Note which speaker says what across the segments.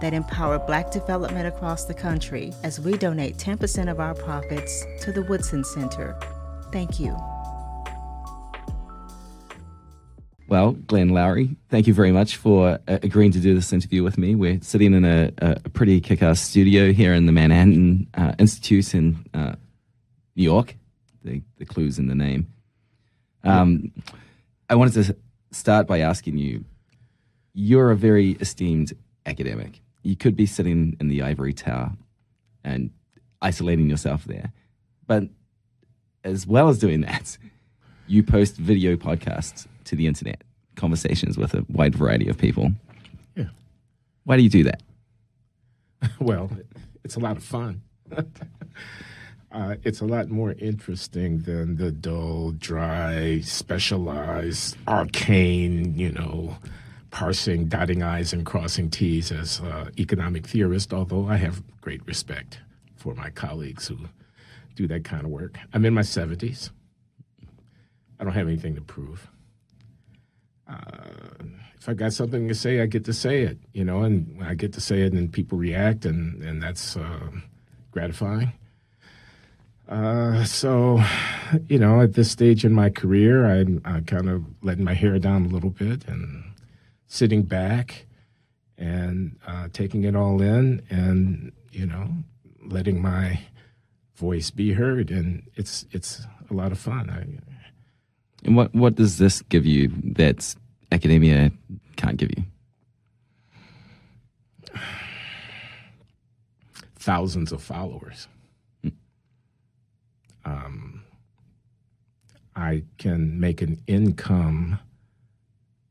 Speaker 1: that empower Black development across the country as we donate 10% of our profits to the Woodson Center. Thank you.
Speaker 2: Well, Glenn Loury, thank you very much for uh, agreeing to do this interview with me. We're sitting in a, a pretty kick ass studio here in the Manhattan uh, Institute in uh, New York. The, the clue's in the name. Um, I wanted to start by asking you you're a very esteemed academic. You could be sitting in the ivory tower and isolating yourself there. But as well as doing that, you post video podcasts to the internet, conversations with a wide variety of people.
Speaker 3: Yeah.
Speaker 2: Why do you do that?
Speaker 3: well, it's a lot of fun. uh, it's a lot more interesting than the dull, dry, specialized, arcane, you know, parsing, dotting I's and crossing T's as uh, economic theorist, although I have great respect for my colleagues who do that kind of work. I'm in my 70s. I don't have anything to prove. Uh, if I got something to say, I get to say it, you know, and when I get to say it and people react, and, and that's uh, gratifying. Uh, so, you know, at this stage in my career, I'm, I'm kind of letting my hair down a little bit and sitting back and uh, taking it all in and, you know, letting my voice be heard. And it's, it's a lot of fun. I,
Speaker 2: and what, what does this give you that academia can't give you?
Speaker 3: Thousands of followers. Um, I can make an income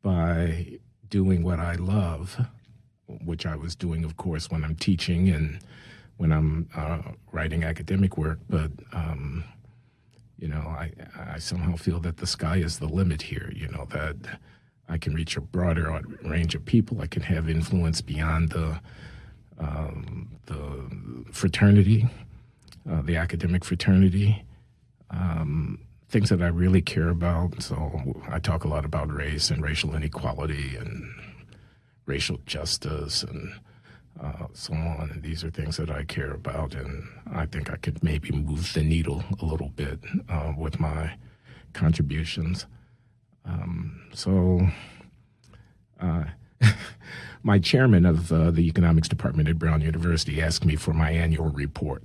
Speaker 3: by doing what I love, which I was doing, of course, when I'm teaching and when I'm uh, writing academic work. But um, you know, I, I somehow feel that the sky is the limit here. You know that I can reach a broader range of people. I can have influence beyond the um, the fraternity, uh, the academic fraternity, um, things that I really care about. So I talk a lot about race and racial inequality and racial justice and uh, so on. And these are things that I care about, and I think I could maybe move the needle a little bit uh, with my contributions. Um, so, uh, my chairman of uh, the economics department at Brown University asked me for my annual report.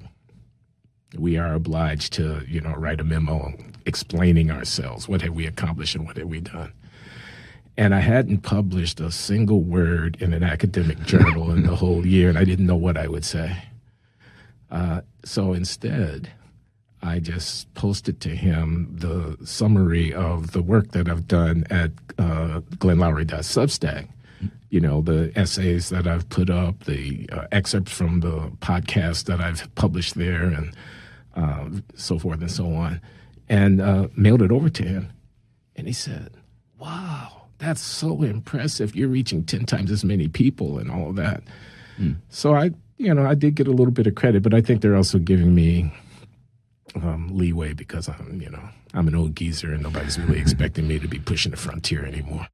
Speaker 3: We are obliged to, you know, write a memo explaining ourselves. What have we accomplished and what have we done? and I hadn't published a single word in an academic journal in the whole year, and I didn't know what I would say. Uh, so instead, I just posted to him the summary of the work that I've done at uh, glennloury.substack. You know, the essays that I've put up, the uh, excerpts from the podcast that I've published there, and uh, so forth and so on, and uh, mailed it over to him. And he said, Wow that's so impressive. You're reaching 10 times as many people and all of that. Mm. So I, you know, I did get a little bit of credit, but I think they're also giving me um, leeway because I'm, you know, I'm an old geezer and nobody's really expecting me to be pushing the frontier anymore.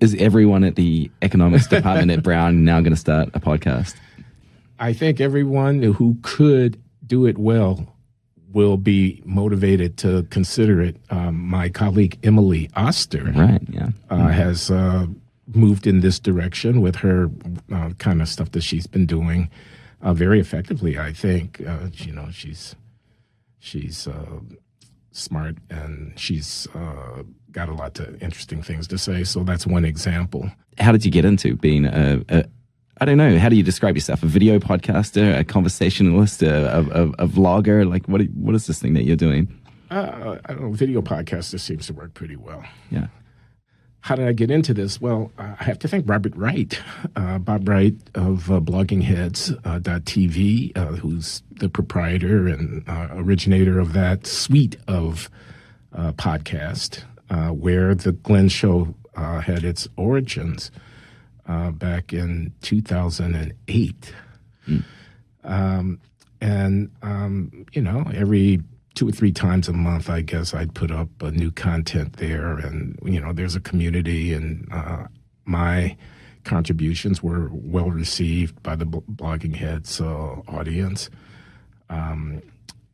Speaker 2: Is everyone at the economics department at Brown now going to start a podcast?
Speaker 3: I think everyone who could do it well will be motivated to consider it. Um, my colleague Emily Oster,
Speaker 2: right, yeah,
Speaker 3: uh, mm-hmm. has uh, moved in this direction with her uh, kind of stuff that she's been doing uh, very effectively. I think uh, you know she's she's uh, smart and she's got a lot of interesting things to say. So that's one example.
Speaker 2: How did you get into being a, a I don't know. How do you describe yourself? A video podcaster, a conversationalist, a, a, a vlogger? Like, what what is this thing that you're doing?
Speaker 3: Uh, I don't know. Video podcaster seems to work pretty well.
Speaker 2: Yeah.
Speaker 3: how did I get into this? Well, I have to thank Robert Wright, uh, Bob Wright of uh, BloggingHeads.tv, uh, uh, who's the proprietor and uh, originator of that suite of uh, podcast, uh, where the Glenn Show had its origins back in 2008. Mm. Um, and um, you know, every two or three times a month, I guess I'd put up a new content there, and you know, there's a community, and uh, my contributions were well received by the blogging heads uh, audience, um,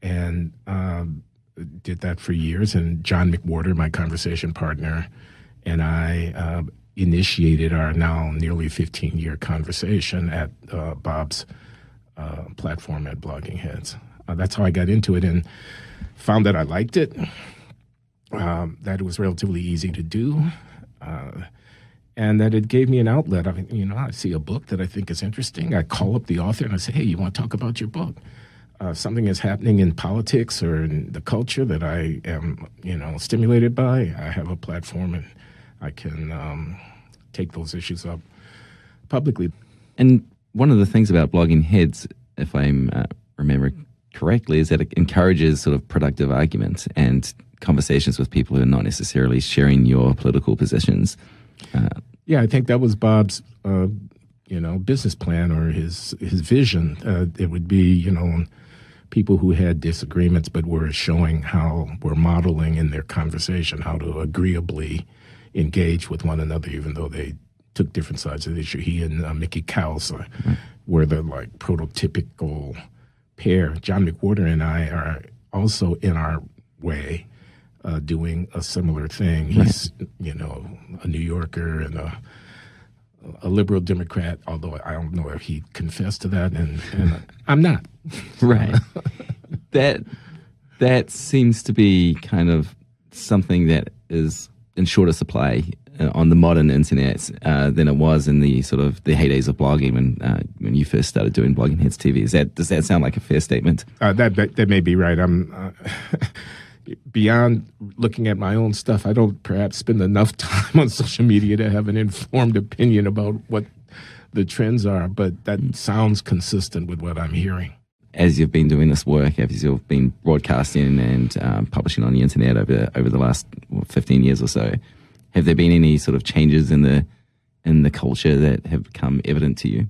Speaker 3: and uh, did that for years. And John McWhorter, my conversation partner, and I uh, initiated our now nearly 15 year conversation at uh, Bob's uh, platform at Blogging Heads. that's how I got into it, and found that I liked it, um, that it was relatively easy to do, uh, and that it gave me an outlet. I mean, you know, I see a book that I think is interesting. I call up the author and I say, "Hey, you want to talk about your book?" Uh, something is happening in politics or in the culture that I am, you know, stimulated by. I have a platform and I can um, take those issues up publicly.
Speaker 2: And one of the things about blogging heads, if I'm uh, remembering correctly is that it encourages sort of productive arguments and conversations with people who are not necessarily sharing your political positions.
Speaker 3: Uh, yeah, I think that was Bob's, uh, you know, business plan or his his vision. Uh, it would be, you know, people who had disagreements but were showing how were modeling in their conversation how to agreeably engage with one another, even though they took different sides of the issue. He and uh, Mickey Kaus right. were the like prototypical pair, John McWhorter and I, are also in our way uh, doing a similar thing. He's, you know, a New Yorker and a, a liberal Democrat, although I don't know if he confessed to that, and, and I'm not.
Speaker 2: right. that that seems to be kind of something that is in shorter supply uh, on the modern internet uh, than it was in the sort of the heydays of blogging when uh, when you first started doing blogging heads TV. Is that does that sound like a fair statement?
Speaker 3: Uh, that, that, may be right. I'm uh, beyond looking at my own stuff. I don't perhaps spend enough time on social media to have an informed opinion about what the trends are, but that mm. sounds consistent with what I'm hearing.
Speaker 2: As you've been doing this work, as you've been broadcasting and um, publishing on the internet over over the last 15 years or so, have there been any sort of changes in the in the culture that have become evident to you?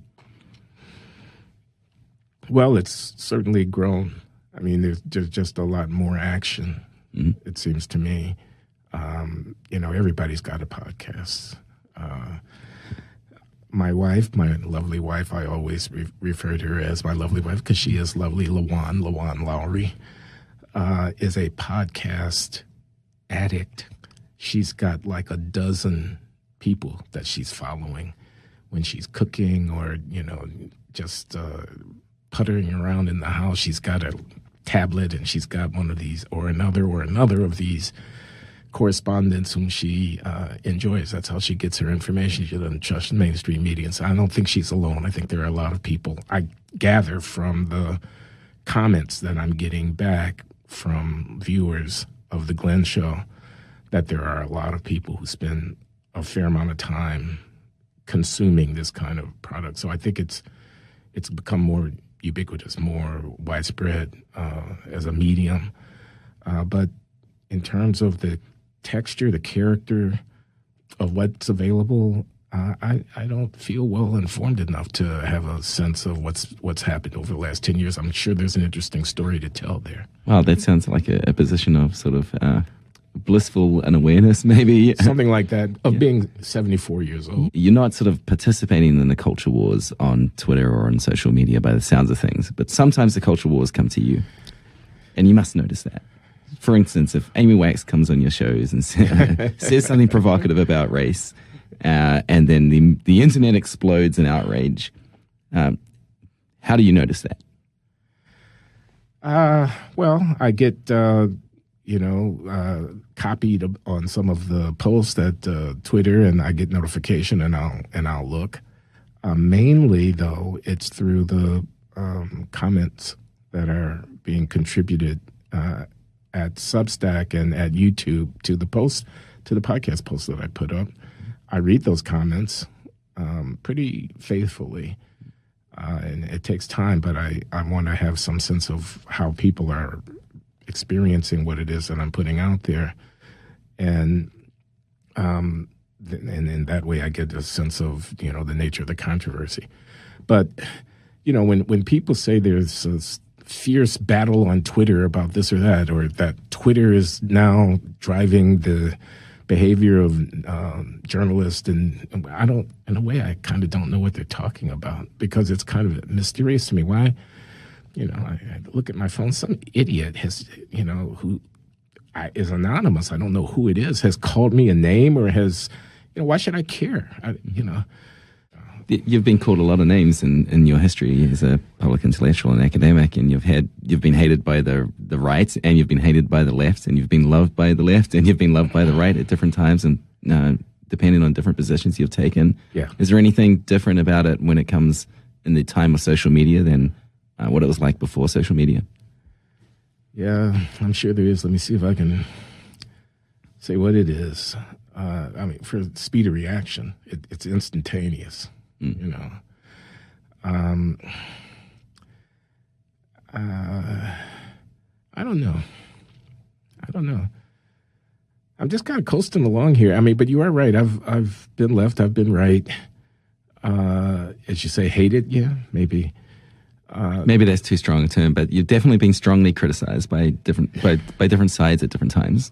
Speaker 3: Well, it's certainly grown. I mean, there's just, just a lot more action. Mm-hmm. It seems to me. Um, you know, everybody's got a podcast. Uh, my wife, my lovely wife, I always re- refer to her as my lovely wife because she is lovely. Lawan, Lawan Loury, uh, is a podcast addict she's got like a dozen people that she's following when she's cooking or you know just uh, puttering around in the house. She's got a tablet and she's got one of these or another or another of these correspondents whom she uh, enjoys. That's how she gets her information. She doesn't trust mainstream media. And So I don't think she's alone. I think there are a lot of people. I gather from the comments that I'm getting back from viewers of the Glenn Show that there are a lot of people who spend a fair amount of time consuming this kind of product. So I think it's it's become more ubiquitous, more widespread uh, as a medium. Uh, but in terms of the texture, the character of what's available, uh, I, I don't feel well informed enough to have a sense of what's what's happened over the last 10 years. I'm sure there's an interesting story to tell there.
Speaker 2: Wow, that sounds like a, a position of sort of uh, blissful unawareness, maybe
Speaker 3: something like that, of yeah. being 74 years old.
Speaker 2: You're not sort of participating in the culture wars on Twitter or on social media by the sounds of things, but sometimes the culture wars come to you, and you must notice that. For instance, if Amy Wax comes on your shows and says something provocative about race, uh, and then the the internet explodes in outrage, um, how do you notice that?
Speaker 3: Uh, well, I get uh, you know, uh, copied on some of the posts at uh, Twitter, and I get notification, and I'll and I'll look. Uh, mainly, though, it's through the um, comments that are being contributed uh, at Substack and at YouTube to the post to the podcast posts that I put up. I read those comments um, pretty faithfully. Uh, and it takes time, but I, I want to have some sense of how people are experiencing what it is that I'm putting out there. And um, and in that way, I get a sense of you know the nature of the controversy. But you know, when when people say there's a fierce battle on Twitter about this or that, or that Twitter is now driving the behavior of um, journalists, and I don't, in a way, I kind of don't know what they're talking about because it's kind of mysterious to me. Why? You know, I, I look at my phone. Some idiot has, you know, who I, is anonymous. I don't know who it is. Has called me a name or has, you know, why should I care? I, you know.
Speaker 2: You've been called a lot of names in, in your history as a public intellectual and academic, and you've had you've been hated by the the right, and you've been hated by the left, and you've been loved by the left, and you've been loved by the right at different times, and uh, depending on different positions you've taken.
Speaker 3: Yeah.
Speaker 2: Is there anything different about it when it comes in the time of social media than uh, what it was like before social media?
Speaker 3: Yeah, I'm sure there is. Let me see if I can say what it is. Uh, I mean, for speed of reaction, it, it's instantaneous. Mm. You know, um, uh, I don't know. I don't know. I'm just kind of coasting along here. I mean, but you are right. I've I've been left. I've been right. Uh, as you say, hated. Yeah, maybe.
Speaker 2: Uh, Maybe that's too strong a term, but you've definitely been strongly criticized by different by, by different sides at different times.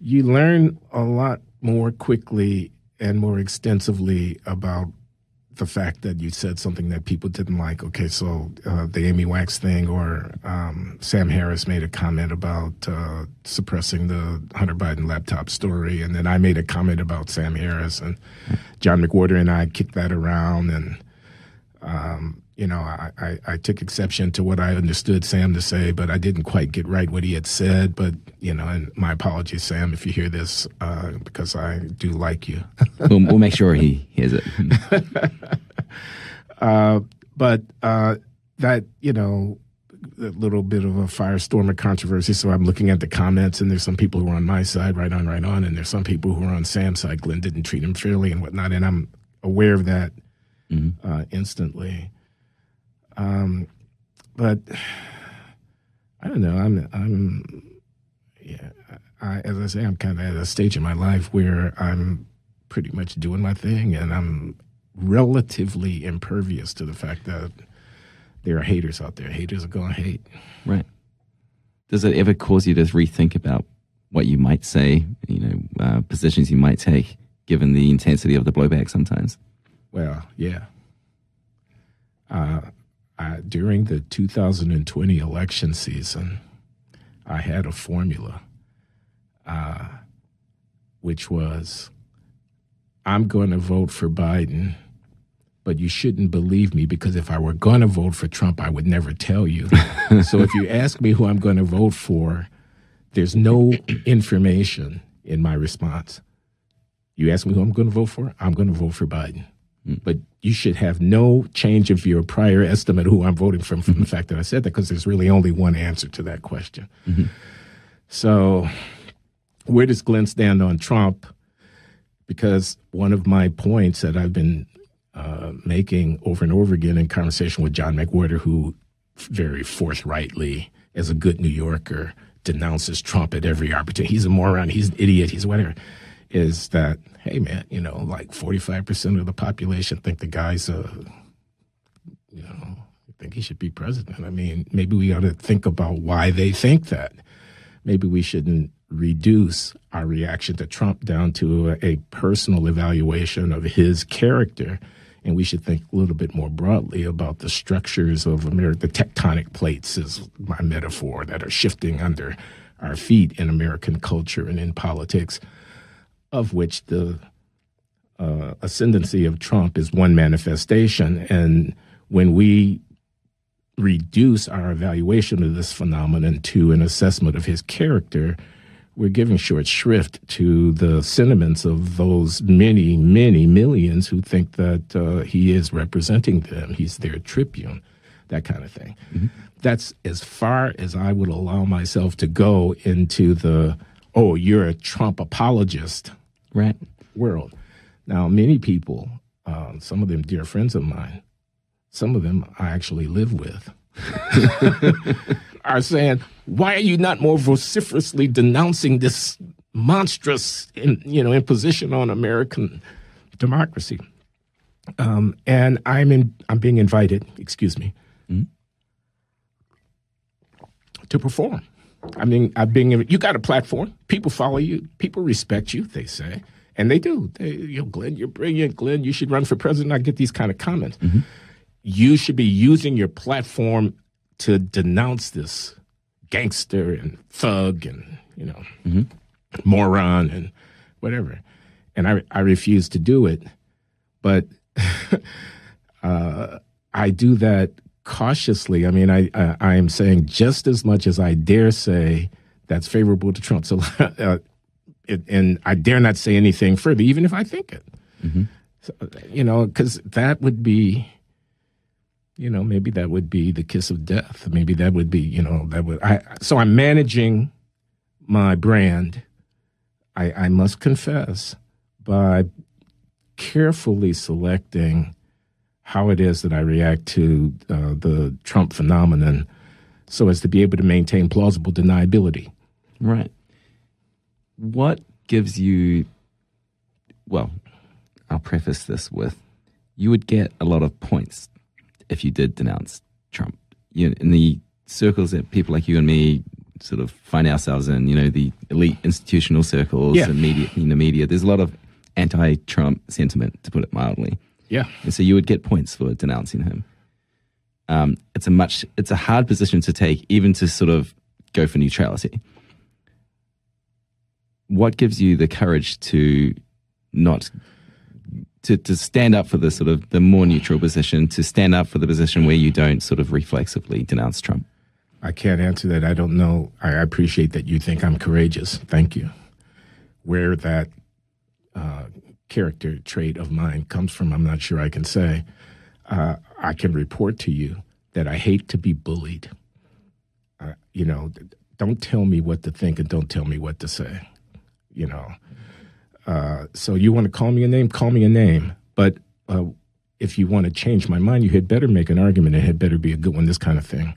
Speaker 3: You learn a lot more quickly and more extensively about the fact that you said something that people didn't like. Okay, so uh, the Amy Wax thing, or um, Sam Harris made a comment about uh, suppressing the Hunter Biden laptop story, and then I made a comment about Sam Harris, and John McWhorter and I kicked that around, and um, you know, I, I, I, took exception to what I understood Sam to say, but I didn't quite get right what he had said. But, you know, and my apologies, Sam, if you hear this, uh, because I do like you.
Speaker 2: we'll, we'll, make sure he hears it.
Speaker 3: uh, but uh, that, you know, a little bit of a firestorm of controversy. So I'm looking at the comments, and there's some people who are on my side, right on, right on, and there's some people who are on Sam's side. Glenn didn't treat him fairly and whatnot, and I'm aware of that mm-hmm. uh, instantly. Um, but I don't know. I'm I'm yeah. I, as I say, I'm kind of at a stage in my life where I'm pretty much doing my thing, and I'm relatively impervious to the fact that there are haters out there. Haters are going to hate.
Speaker 2: Right. Does it ever cause you to rethink about what you might say? You know, uh, positions you might take, given the intensity of the blowback sometimes.
Speaker 3: Well, yeah. Uh, I, during the 2020 election season, I had a formula, uh, which was I'm going to vote for Biden, but you shouldn't believe me because if I were going to vote for Trump, I would never tell you. so if you ask me who I'm going to vote for, there's no information in my response. You ask me who I'm going to vote for, I'm going to vote for Biden. Mm. But you should have no change of your prior estimate who I'm voting from from mm-hmm. the fact that I said that because there's really only one answer to that question. Mm-hmm. So, where does Glenn stand on Trump? Because one of my points that I've been uh, making over and over again in conversation with John McWhorter, who very forthrightly, as a good New Yorker, denounces Trump at every opportunity. He's a moron. He's an idiot. He's whatever is that hey man, you know, like forty five percent of the population think the guy's a, you know, think he should be president. I mean, maybe we ought to think about why they think that. Maybe we shouldn't reduce our reaction to Trump down to a, a personal evaluation of his character. And we should think a little bit more broadly about the structures of America. The tectonic plates is my metaphor that are shifting under our feet in American culture and in politics of which the uh, ascendancy of Trump is one manifestation. And when we reduce our evaluation of this phenomenon to an assessment of his character, we're giving short shrift to the sentiments of those many, many millions who think that uh, he is representing them. He's their tribune, that kind of thing. Mm-hmm. That's as far as I would allow myself to go into the, oh, you're a Trump apologist
Speaker 2: right
Speaker 3: world. Now, many people, uh, some of them dear friends of mine, some of them I actually live with, are saying, "Why are you not more vociferously denouncing this monstrous, in, you know, imposition on American democracy?" Um, and I'm in, I'm being invited. Excuse me. To perform. I mean, I've been. You got a platform. People follow you. People respect you. They say, and they do. They, you know, Glenn, you're brilliant. Glenn, you should run for president. I get these kind of comments. You should be using your platform to denounce this gangster and thug and you know moron and whatever. And I I refuse to do it, but uh, I do that cautiously. I mean, I, I I am saying just as much as I dare say that's favorable to Trump. So, uh, it, and I dare not say anything further, even if I think it. So, you know, because that would be, you know, maybe that would be the kiss of death. Maybe that would be, you know, that would. I so I'm managing my brand. I, I must confess by carefully selecting how it is that I react to uh, the Trump phenomenon so as to be able to maintain plausible deniability.
Speaker 2: Right. What gives you, well, I'll preface this with you would get a lot of points if you did denounce Trump. You, know, in the circles that people like you and me sort of find ourselves in, you know, the elite institutional circles
Speaker 3: Yeah.
Speaker 2: and media, in the media, there's a lot of anti Trump sentiment, to put it mildly.
Speaker 3: Yeah.
Speaker 2: And so you would get points for denouncing him. Um, it's a much, it's a hard position to take, even to sort of go for neutrality. What gives you the courage to not to, to stand up for the sort of the more neutral position, to stand up for the position where you don't sort of reflexively denounce Trump?
Speaker 3: I can't answer that. I don't know. I appreciate that you think I'm courageous. Thank you. Where that uh, character trait of mine comes from, I'm not sure I can say. Uh, I can report to you that I hate to be bullied. Uh, you know, don't tell me what to think and don't tell me what to say. You know, uh, so you want to call me a name, call me a name. But uh, if you want to change my mind, you had better make an argument. It had better be a good one. This kind of thing.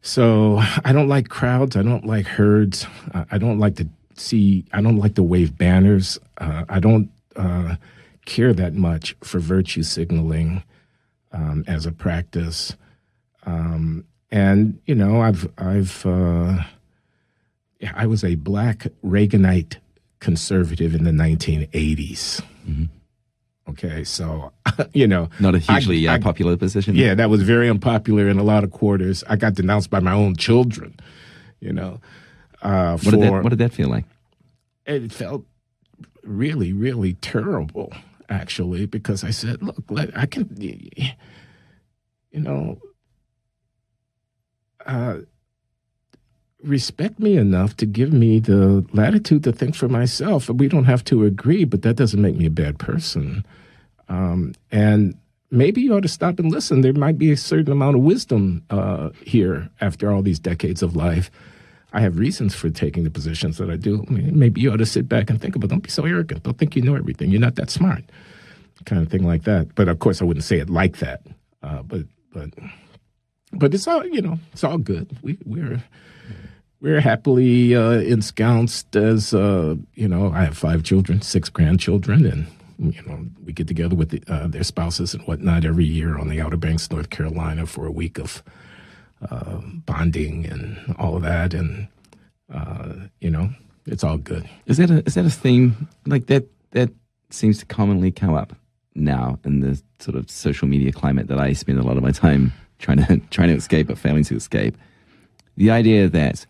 Speaker 3: So I don't like crowds. I don't like herds. I don't like to see. I don't like to wave banners. Uh, I don't uh, care that much for virtue signaling um, as a practice. Um, and you know, I've I've uh, I was a black Reaganite conservative in the 1980s. Okay, so you know,
Speaker 2: Not a hugely
Speaker 3: I-
Speaker 2: uh,
Speaker 3: I-
Speaker 2: popular position.
Speaker 3: yeah, that was very unpopular in a lot of quarters. I got denounced by my own children. You know, uh,
Speaker 2: What
Speaker 3: for
Speaker 2: did that What did that feel like?
Speaker 3: it felt really, really terrible, actually, because I said, "Look, let, I can, you know, uh, respect me enough to give me the latitude to think for myself. We don't have to agree, but that doesn't make me a bad person. Um, and maybe you ought to stop and listen. There might be a certain amount of wisdom uh, here after all these decades of life. I have reasons for taking the positions that I do. I mean, maybe you ought to sit back and think about. Don't be so arrogant. Don't think you know everything. You're not that smart, kind of thing like that. But of course, I wouldn't say it like that. Uh, but but but it's all you know. It's all good. We we're we're happily uh, ensconced as uh, you know. I have five children, six grandchildren, and you know we get together with the, uh, their spouses and whatnot every year on the Outer Banks, North Carolina, for a week of uh, bonding and all of that, and uh, you know it's all good.
Speaker 2: Is that a is that a theme like that? That seems to commonly come up now in the sort of social media climate that I spend a lot of my time trying to trying to escape but failing to escape. The idea that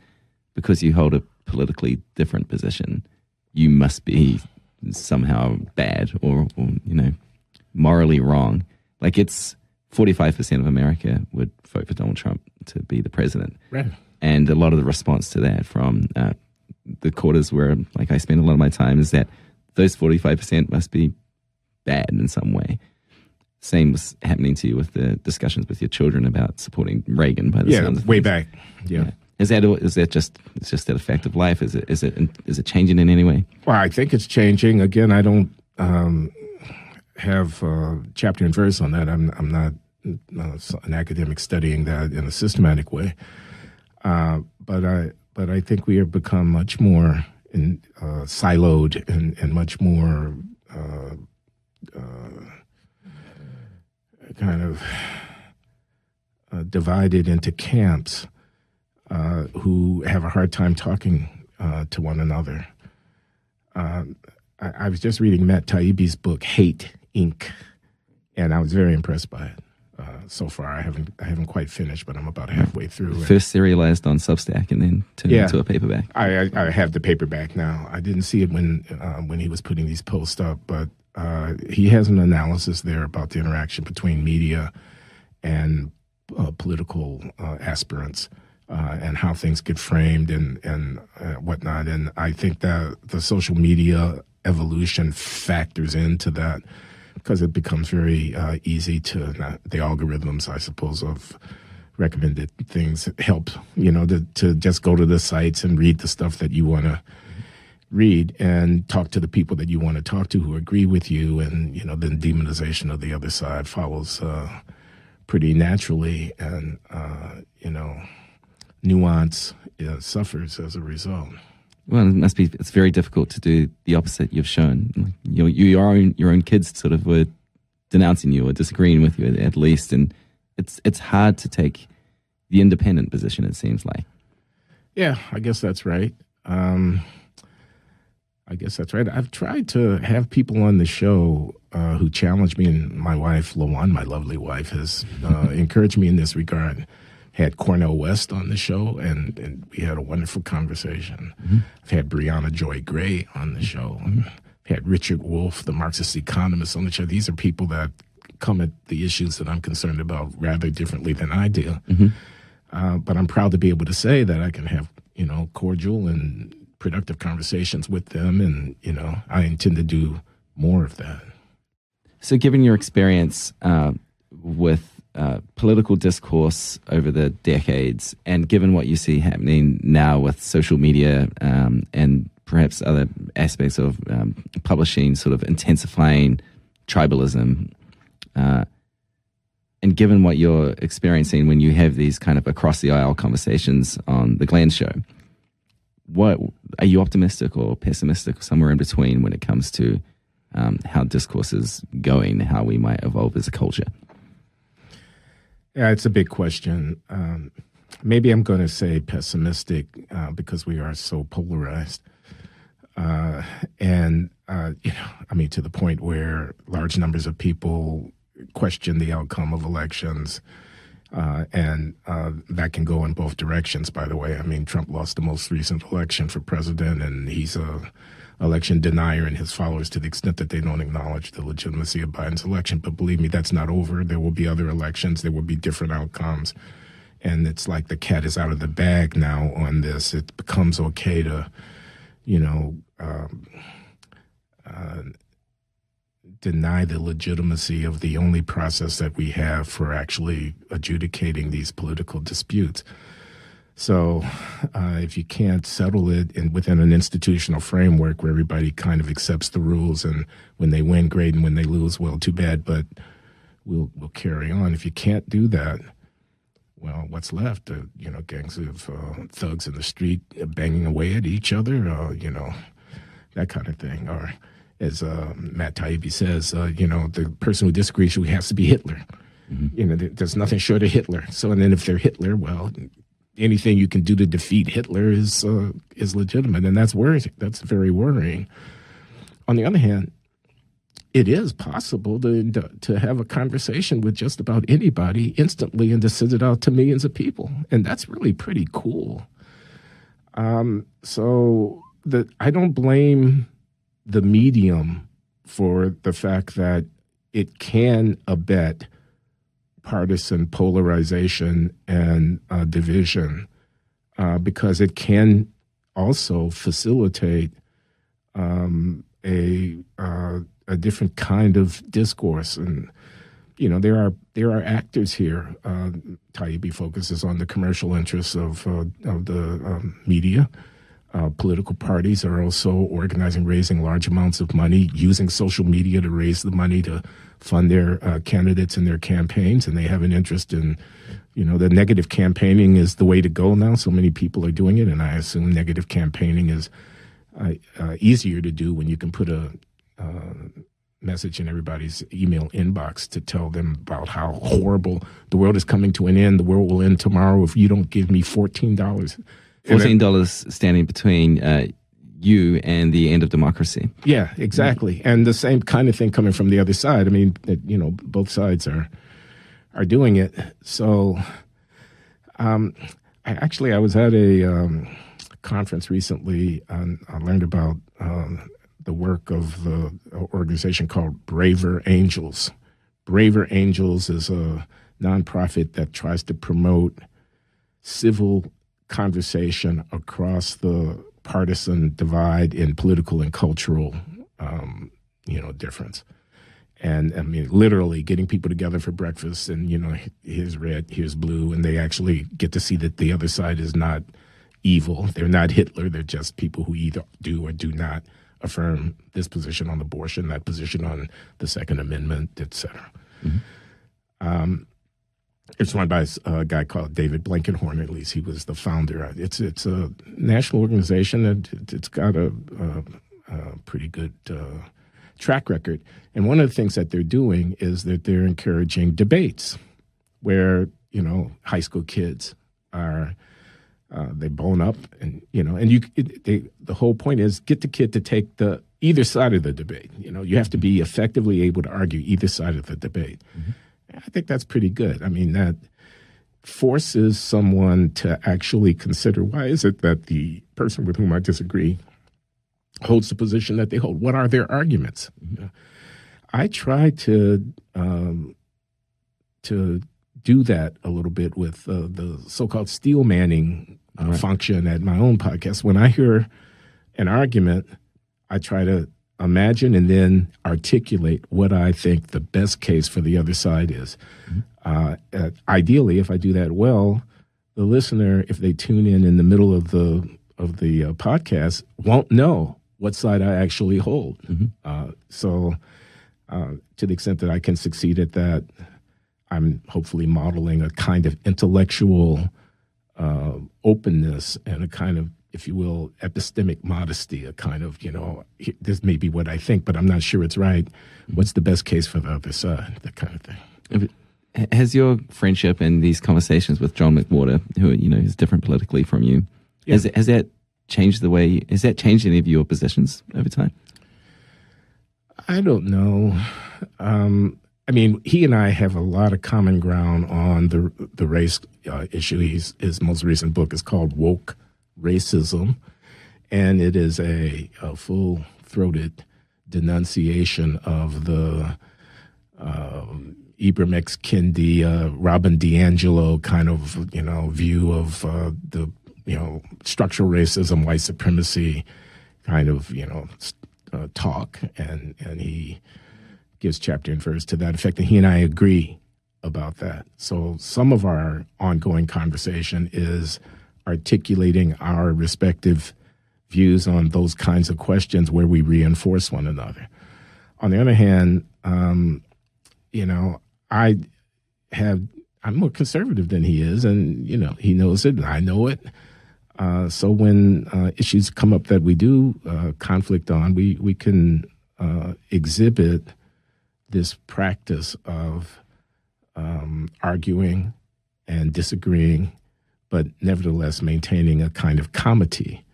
Speaker 2: because you hold a politically different position, you must be somehow bad or, or you know morally wrong. Like it's forty five percent of America would vote for Donald Trump to be the president
Speaker 3: Right.
Speaker 2: and a lot of the response to that from uh, the quarters where like I spend a lot of my time is that those 45% must be bad in some way. Same was happening to you with the discussions with your children about supporting Reagan by the
Speaker 3: Yeah,
Speaker 2: sounds of
Speaker 3: way back. Yeah.
Speaker 2: Yeah. Is that is that just it's just that a fact of life? Is it is it is it changing in any way?
Speaker 3: Well, I think it's changing. Again, I don't um, have uh, chapter and verse on that. I'm I'm not uh, an academic studying that in a systematic way, uh, but I but I think we have become much more in, uh, siloed and, and much more uh, uh, kind of divided into camps who have a hard time talking to one another. I, I was just reading Matt Taibbi's book, Hate Inc., and I was very impressed by it. Uh, so far, I haven't I haven't quite finished, but I'm about halfway through.
Speaker 2: First serialized on Substack, and then turned yeah, into a paperback.
Speaker 3: I, I, I have the paperback now. I didn't see it when uh, when he was putting these posts up, but uh, he has an analysis there about the interaction between media and uh, political uh, aspirants. and how things get framed and and whatnot, and I think that the social media evolution factors into that because it becomes very uh, easy to the algorithms, I suppose, of recommended things help you know to, to just go to the sites and read the stuff that you want to read and talk to the people that you want to talk to who agree with you. And you know then demonization of the other side follows uh, pretty naturally. And uh, you know nuance uh, suffers as a result
Speaker 2: well, it must be. It's very difficult to do the opposite. You've shown you, you your own your own kids sort of were denouncing you or disagreeing with you at least, and it's it's hard to take the independent position. It seems like.
Speaker 3: Yeah, I guess that's right. Um, I guess that's right. I've tried to have people on the show uh, who challenge me, and my wife, Lawan, my lovely wife, has uh, encouraged me in this regard had Cornel West on the show, and, and we had a wonderful conversation. Mm-hmm. I've had Briahna Joy Gray on the show. Mm-hmm. had Richard Wolff, the Marxist economist, on the show. These are people that come at the issues that I'm concerned about rather differently than I do. Mm-hmm. Uh, but I'm proud to be able to say that I can have, you know, cordial and productive conversations with them, and you know, I intend to do more of that.
Speaker 2: So, given your experience uh, with uh, political discourse over the decades, and given what you see happening now with social media um, and perhaps other aspects of um, publishing sort of intensifying tribalism, uh, and given what you're experiencing when you have these kind of across the aisle conversations on the Glenn Show, what are you optimistic or pessimistic somewhere in between when it comes to um, how discourse is going, how we might evolve as a culture?
Speaker 3: Yeah, it's a big question. Um, maybe I'm going to say pessimistic uh, because we are so polarized. Uh, and, uh, you know, I mean, to the point where large numbers of people question the outcome of elections. Uh, and uh, that can go in both directions, by the way. I mean, Trump lost the most recent election for president, and he's a election denier and his followers to the extent that they don't acknowledge the legitimacy of Biden's election. But believe me, that's not over. There will be other elections. There will be different outcomes. And it's like the cat is out of the bag now on this. It becomes okay to, you know, um, uh, deny the legitimacy of the only process that we have for actually adjudicating these political disputes. So, uh, if you can't settle it in, within an institutional framework where everybody kind of accepts the rules, and when they win, great, and when they lose, well, too bad, but we'll we'll carry on. If you can't do that, well, what's left? Uh, you know, gangs of uh, thugs in the street banging away at each other. Uh, you know, that kind of thing. Or, as uh, Matt Taibbi says, uh, you know, the person who disagrees with you has to be Hitler. Mm-hmm. You know, there's nothing short of Hitler. So, and then if they're Hitler, well, anything you can do to defeat Hitler is uh, is legitimate, and that's worrying. That's very worrying. On the other hand, it is possible to to have a conversation with just about anybody instantly and to send it out to millions of people, and that's really pretty cool. Um, so the I don't blame the medium for the fact that it can abet partisan polarization and uh, division uh, because it can also facilitate um, a uh, a different kind of discourse and you know there are there are actors here. Uh, Taibbi focuses on the commercial interests of uh, of the um, media. Uh, political parties are also organizing, raising large amounts of money, using social media to raise the money to fund their uh, candidates and their campaigns, and they have an interest in, you know, the negative campaigning is the way to go now. So many people are doing it, and I assume negative campaigning is uh, uh easier to do when you can put a uh, message in everybody's email inbox to tell them about how horrible the world is coming to an end. The world will end tomorrow if you don't give me fourteen dollars.
Speaker 2: Fourteen dollars standing between uh, you and the end of democracy.
Speaker 3: Yeah, exactly. And the same kind of thing coming from the other side. I mean, you know, both sides are are doing it. So, um, I, actually, I was at a um, conference recently, and I learned about um, the work of the organization called Braver Angels. Braver Angels is a nonprofit that tries to promote civil conversation across the partisan divide in political and cultural, um, you know, difference. And I mean, literally getting people together for breakfast, and you know, here's red, here's blue, and they actually get to see that the other side is not evil. They're not Hitler. They're just people who either do or do not affirm this position on abortion, that position on the Second Amendment, etc. Mm-hmm. Um, it's run by a guy called David Blankenhorn. At least he was the founder. It's it's a national organization that it's got a, a, a pretty good uh, track record. And one of the things that they're doing is that they're encouraging debates, where you know high school kids are uh, they bone up, and you know, and you it, they, the whole point is get the kid to take the either side of the debate. You know, you have to be effectively able to argue either side of the debate. Mm-hmm I think that's pretty good. I mean, that forces someone to actually consider why is it that the person with whom I disagree holds the position that they hold? What are their arguments? I try to um, to do that a little bit with uh, the so-called steel manning uh, right. function at my own podcast. When I hear an argument, I try to imagine and then articulate what I think the best case for the other side is. Mm-hmm. Uh, uh, ideally, if I do that well, the listener, if they tune in in the middle of the of the uh, podcast, won't know what side I actually hold. Mm-hmm. Uh, so, uh, to the extent that I can succeed at that, I'm hopefully modeling a kind of intellectual uh, openness and a kind of if you will, epistemic modesty, a kind of, you know, this may be what I think, but I'm not sure it's right. What's the best case for the other side? That kind of thing.
Speaker 2: Has your friendship and these conversations with John McWhorter, who, you know, is different politically from you, yeah. has, has that changed the way, has that changed any of your positions over time?
Speaker 3: I don't know. Um, I mean, he and I have a lot of common ground on the the race uh, issue. He's, his most recent book is called Woke racism, and it is a, a full throated denunciation of the uh, Ibram X. Kendi, uh, Robin DiAngelo kind of you know view of uh, the you know structural racism, white supremacy kind of you know uh, talk, and and he gives chapter and verse to that effect, and he and I agree about that. So some of our ongoing conversation is articulating our respective views on those kinds of questions where we reinforce one another. On the other hand, um, you know, I have I'm more conservative than he is, and you know he knows it, and I know it. Uh, so when uh, issues come up that we do uh, conflict on, we we can uh, exhibit this practice of um, arguing and disagreeing but nevertheless maintaining a kind of comity.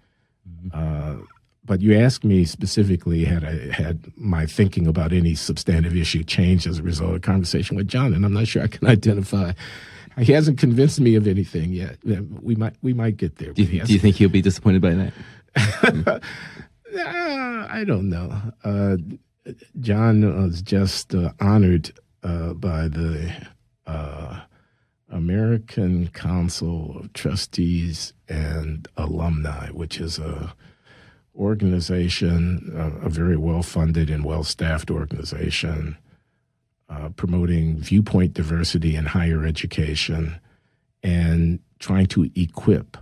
Speaker 3: Mm-hmm. Uh, but you asked me specifically had I had my thinking about any substantive issue changed as a result of conversation with John, and I'm not sure I can identify. He hasn't convinced me of anything yet. We might we might get there.
Speaker 2: Do you, do you think he'll be disappointed by
Speaker 3: that? uh, I don't know. Uh, John was just uh, honored uh, by the uh, American Council of Trustees and Alumni, which is a organization, a, a very well funded and well staffed organization, uh, promoting viewpoint diversity in higher education and trying to equip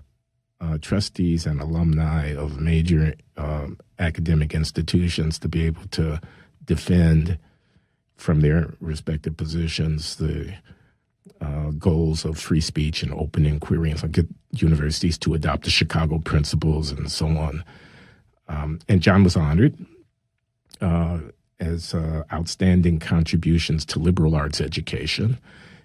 Speaker 3: uh, trustees and alumni of major um, academic institutions to be able to defend from their respective positions the uh, goals of free speech and open inquiry and so get universities to adopt the Chicago principles and so on. Um, and John was honored uh, as uh, outstanding contributions to liberal arts education,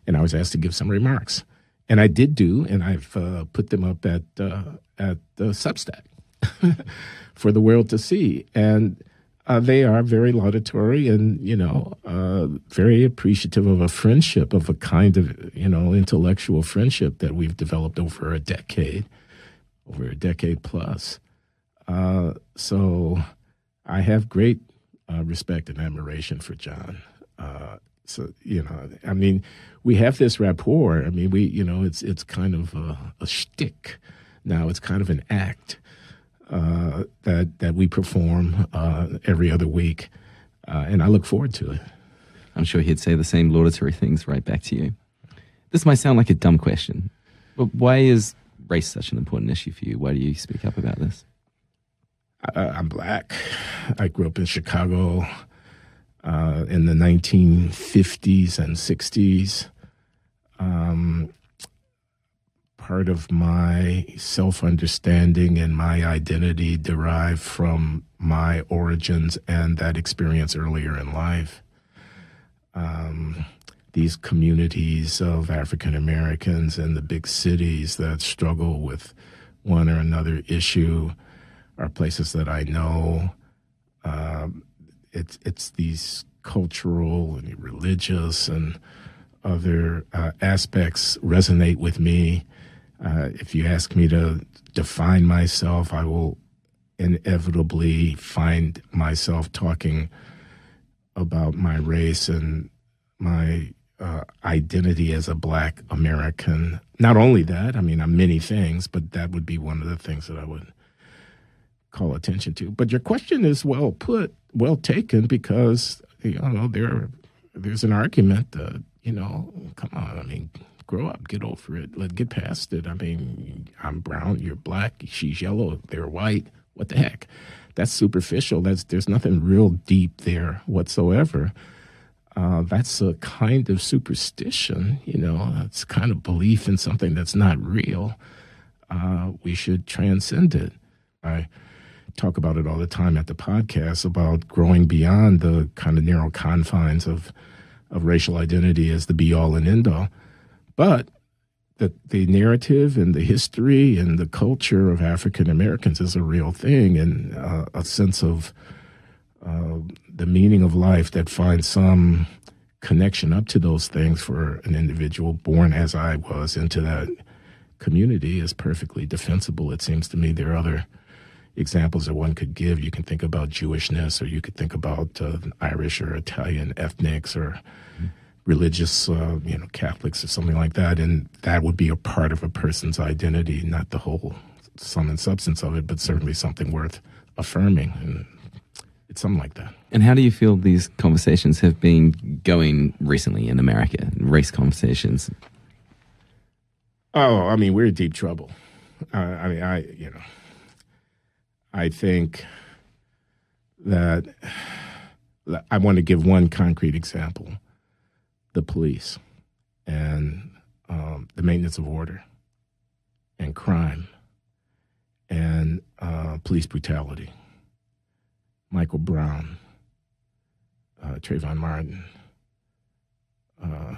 Speaker 3: and I was asked to give some remarks. And I did do, and I've uh, put them up at uh, at Substack for the world to see, and uh, they are very laudatory and you know uh, very appreciative of a friendship of a kind of you know intellectual friendship that we've developed over a decade, over a decade plus. Uh, so I have great uh, respect and admiration for John. so you know, I mean we have this rapport. I mean, we you know it's it's kind of a, a shtick now. It's kind of an act uh, that that we perform uh, every other week, uh, and I look forward to it.
Speaker 2: I'm sure he'd say the same laudatory things right back to you. This might sound like a dumb question, but why is race such an important issue for you? Why do you speak up about this?
Speaker 3: I, I'm black. I grew up in Chicago uh, in the 1950s and 60s um, part of my self understanding and my identity derive from my origins and that experience earlier in life. Um, these communities of African Americans in the big cities that struggle with one or another issue are places that I know. Um, it's it's these cultural and religious and other uh, aspects resonate with me. Uh, if you ask me to define myself, I will inevitably find myself talking about my race and my uh, identity as a black American. Not only that, I mean, I'm many things, but that would be one of the things that I would call attention to. But your question is well put, well taken, because you know there there's an argument that you know, come on. I mean, grow up, get over it, let get past it. I mean, I'm brown, you're black, she's yellow, they're white. What the heck? That's superficial. That's there's nothing real deep there whatsoever. Uh, that's a kind of superstition, you know. It's kind of belief in something that's not real. Uh, we should transcend it. I talk about it all the time at the podcast about growing beyond the kind of narrow confines of of racial identity as the be all and end all. But the, the narrative and the history and the culture of African Americans is a real thing, and uh, a sense of uh, the meaning of life that finds some connection up to those things for an individual born as I was into that community is perfectly defensible. It seems to me there are other examples that one could give. You can think about Jewishness, or you could think about uh, Irish or Italian ethnics, or religious, uh, you know, Catholics or something like that, and that would be a part of a person's identity, not the whole sum and substance of it, but certainly something worth affirming, and it's something like that.
Speaker 2: And how do you feel these conversations have been going recently in America, race conversations?
Speaker 3: Oh, I mean, we're in deep trouble. Uh, I mean, I, you know, I think that I want to give one concrete example the police and um, the maintenance of order and crime and uh, police brutality. Michael Brown, uh, Trayvon Martin, uh,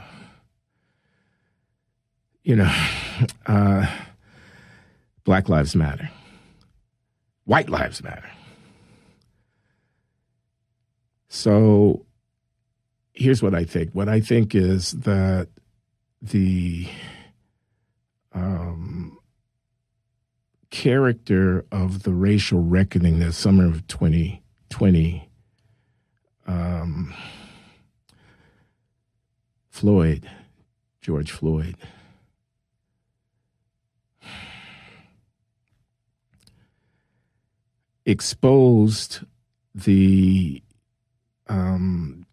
Speaker 3: you know, uh, Black Lives Matter. White lives matter. So here's what I think. What I think is that the um, character of the racial reckoning that summer of 2020 um, Floyd, George Floyd, exposed the um,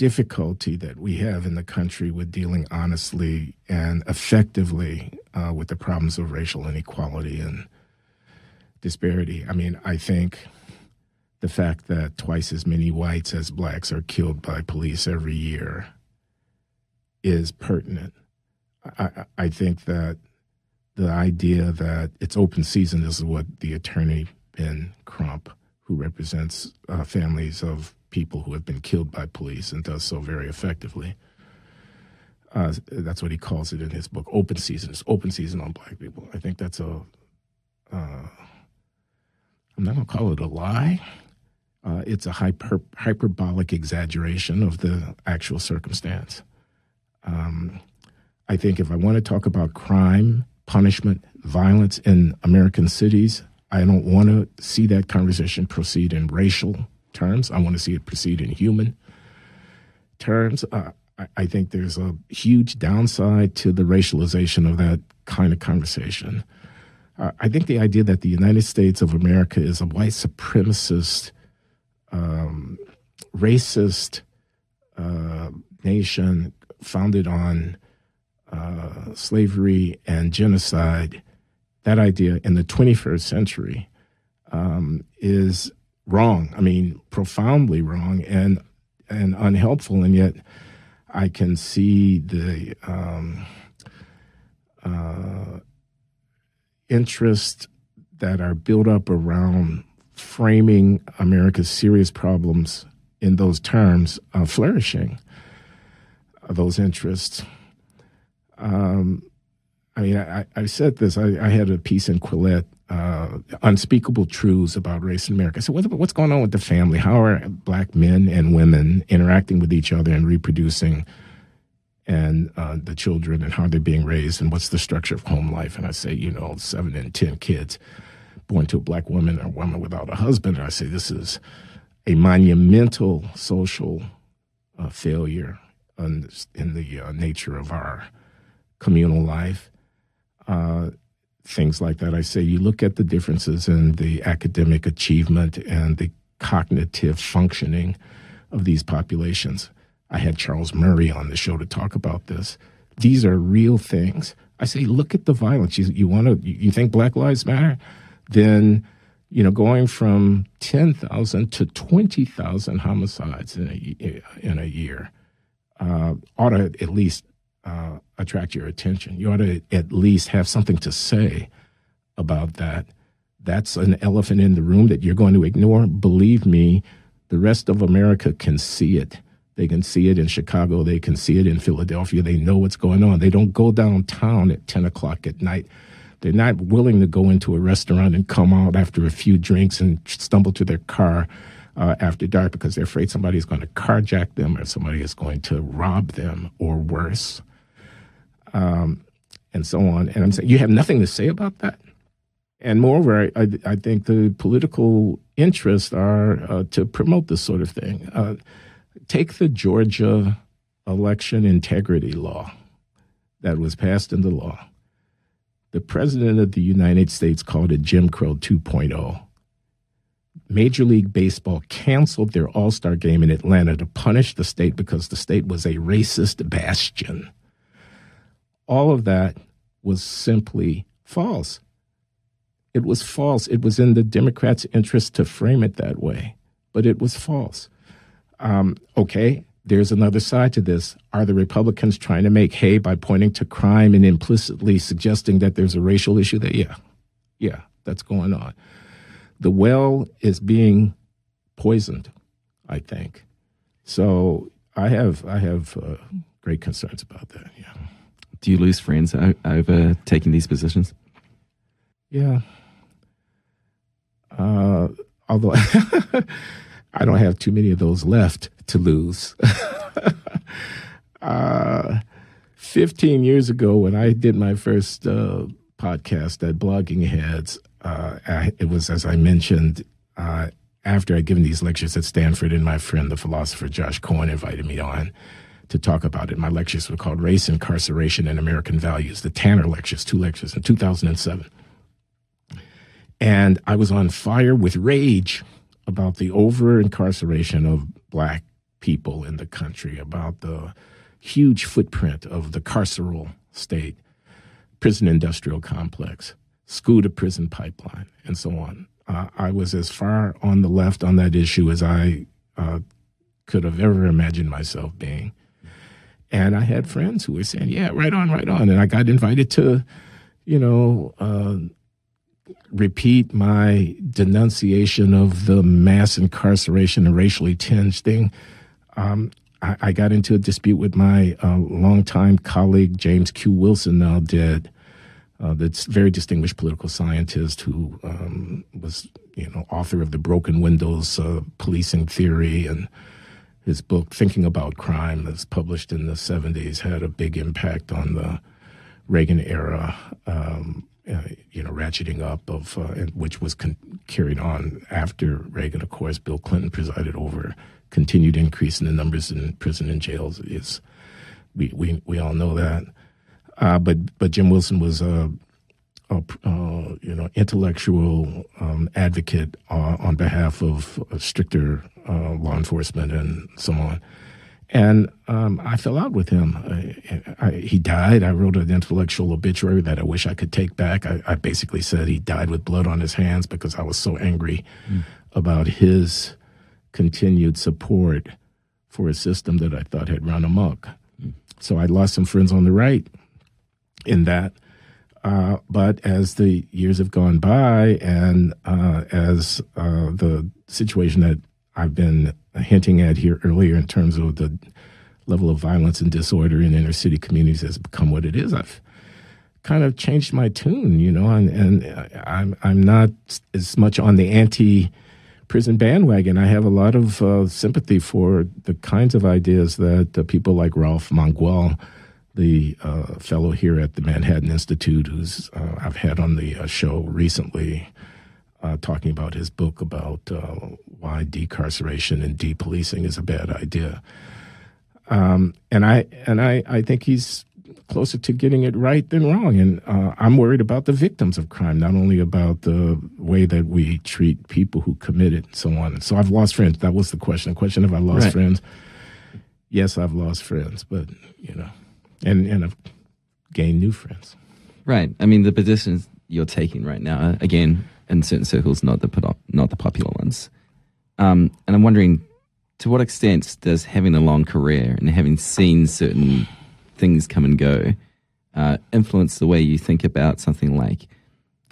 Speaker 3: difficulty that we have in the country with dealing honestly and effectively uh, with the problems of racial inequality and disparity. I mean, I think the fact that twice as many whites as blacks are killed by police every year is pertinent. I, I think that the idea that it's open season is what the attorney Ben Crump, who represents uh, families of people who have been killed by police and does so very effectively. Uh, that's what he calls it in his book. Open season. It's open season on black people. I think that's a. am uh, not going to call it a lie. Uh, it's a hyper, hyperbolic exaggeration of the actual circumstance. Um, I think if I want to talk about crime, punishment, violence in American cities, I don't want to see that conversation proceed in racial terms. I want to see it proceed in human terms. Uh, I, I think there's a huge downside to the racialization of that kind of conversation. Uh, I think the idea that the United States of America is a white supremacist, um, racist uh, nation founded on uh, slavery and genocide, that idea in the 21st century um, is wrong. I mean, profoundly wrong and and unhelpful. And yet, I can see the um, uh, interest that are built up around framing America's serious problems in those terms uh, flourishing. Those interests. Um, I mean, I, I said this. I, I, had a piece in Quillette uh, unspeakable truths about race in America. So, what, what's going on with the family? How are black men and women interacting with each other and reproducing, and uh, the children, and how they're being raised, and what's the structure of home life? And I say, you know, seven and ten kids born to a black woman or a woman without a husband. And I say, this is a monumental social uh, failure in, in the uh, nature of our communal life. Uh, things like that. I say you look at the differences in the academic achievement and the cognitive functioning of these populations. I had Charles Murray on the show to talk about this. These are real things. I say, look at the violence. You, you want to? You think Black Lives Matter? Then, you know, going from ten thousand to twenty thousand homicides in a in a year uh, ought to at least uh, attract your attention. You ought to at least have something to say about that. That's an elephant in the room that you're going to ignore. Believe me, the rest of America can see it. They can see it in Chicago. They can see it in Philadelphia. They know what's going on. They don't go downtown at 10 o'clock at night. They're not willing to go into a restaurant and come out after a few drinks and stumble to their car uh, after dark because they're afraid somebody is going to carjack them or somebody is going to rob them or worse um, and so on. And I'm saying, you have nothing to say about that? And moreover, I, I think the political interests are uh, to promote this sort of thing. Uh, take the Georgia election integrity law that was passed into law. The President of the United States called it Jim Crow 2.0. Major League Baseball canceled their All Star game in Atlanta to punish the state because the state was a racist bastion all of that was simply false. It was false. It was in the Democrats' interest to frame it that way, but it was false. Um, okay, there's another side to this. Are the Republicans trying to make hay by pointing to crime and implicitly suggesting that there's a racial issue there? Yeah, yeah, that's going on. The well is being poisoned, I think. So I have I have uh, great concerns about that. Yeah
Speaker 2: do you lose friends over taking these positions?
Speaker 3: Yeah. Uh, although I don't have too many of those left to lose. uh, 15 years ago, when I did my first uh, podcast at Bloggingheads, uh, I, it was, as I mentioned, uh, after I'd given these lectures at Stanford, and my friend, the philosopher Josh Cohen, invited me on to talk about it. My lectures were called Race, Incarceration, and American Values, the Tanner Lectures, two lectures in 2007. And I was on fire with rage about the over incarceration of black people in the country about the huge footprint of the carceral state, prison industrial complex, school to prison pipeline, and so on. Uh, I was as far on the left on that issue as I uh, could have ever imagined myself being. And I had friends who were saying, "Yeah, right on, right on." And I got invited to, you know, uh, repeat my denunciation of the mass incarceration and racially tinged thing. Um, I, I, got into a dispute with my uh, longtime colleague James Q. Wilson, now dead. Uh, that's very distinguished political scientist who um, was, you know, author of the Broken Windows uh, policing theory and his book Thinking About Crime, that's published in the 70s, had a big impact on the Reagan era, um, uh, you know, ratcheting up of uh, which was con- carried on after Reagan. Of course, Bill Clinton presided over continued increase in the numbers in prison and jails. Is we we we all know that. Uh, but but Jim Wilson was a, a uh, you know intellectual um, advocate uh, on behalf of stricter uh, law enforcement and so on. And um, I fell out with him. I, I, he died. I wrote an intellectual obituary that I wish I could take back. I, I basically said he died with blood on his hands because I was so angry mm. about his continued support for a system that I thought had run amok. Mm. So I lost some friends on the right in that. Uh, but as the years have gone by and uh, as uh, the situation that I've been hinting at here earlier in terms of the level of violence and disorder in inner city communities has become what it is. I've kind of changed my tune, you know, and, and I'm I'm not as much on the anti prison bandwagon. I have a lot of uh, sympathy for the kinds of ideas that uh, people like Ralph Mangual, the uh, fellow here at the Manhattan Institute, who's uh, I've had on the uh, show recently, uh, talking about his book about why decarceration and depolicing is a bad idea. Um, and I and I, I think he's closer to getting it right than wrong. And uh, I'm worried about the victims of crime, not only about the way that we treat people who commit it and so on. So I've lost friends. That was the question. The question have I lost right. friends? Yes, I've lost friends, but you know, and and I've gained new friends.
Speaker 2: Right. I mean, the positions you're taking right now, again, in certain circles, not the not the popular ones. Um, and I'm wondering, to what extent does having a long career and having seen certain things come and go uh, influence the way you think about something like,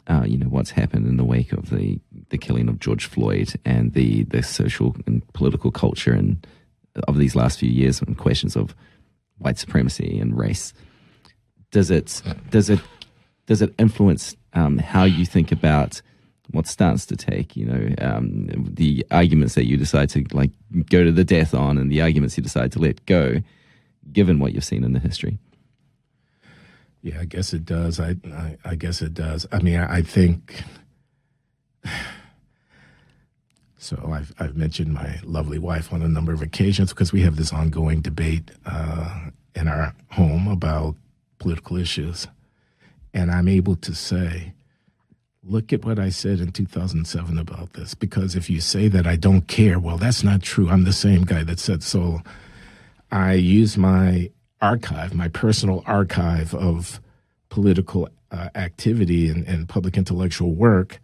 Speaker 2: uh, you know, what's happened in the wake of the, the killing of George Floyd and the, the social and political culture and of these last few years and questions of white supremacy and race. Does it does it does it influence um, how you think about what stance to take, you know, um, the arguments that you decide to like go to the death on and the arguments you decide to let go, given what you've seen in the history.
Speaker 3: Yeah, I guess it does. I, I, I guess it does. I mean, I, I think. So I've I've mentioned my lovely wife on a number of occasions because we have this ongoing debate uh, in our home about political issues, and I'm able to say look at what I said in 2007 about this. Because if you say that I don't care, well, that's not true. I'm the same guy that said so. I use my archive, my personal archive of political uh, activity and, and public intellectual work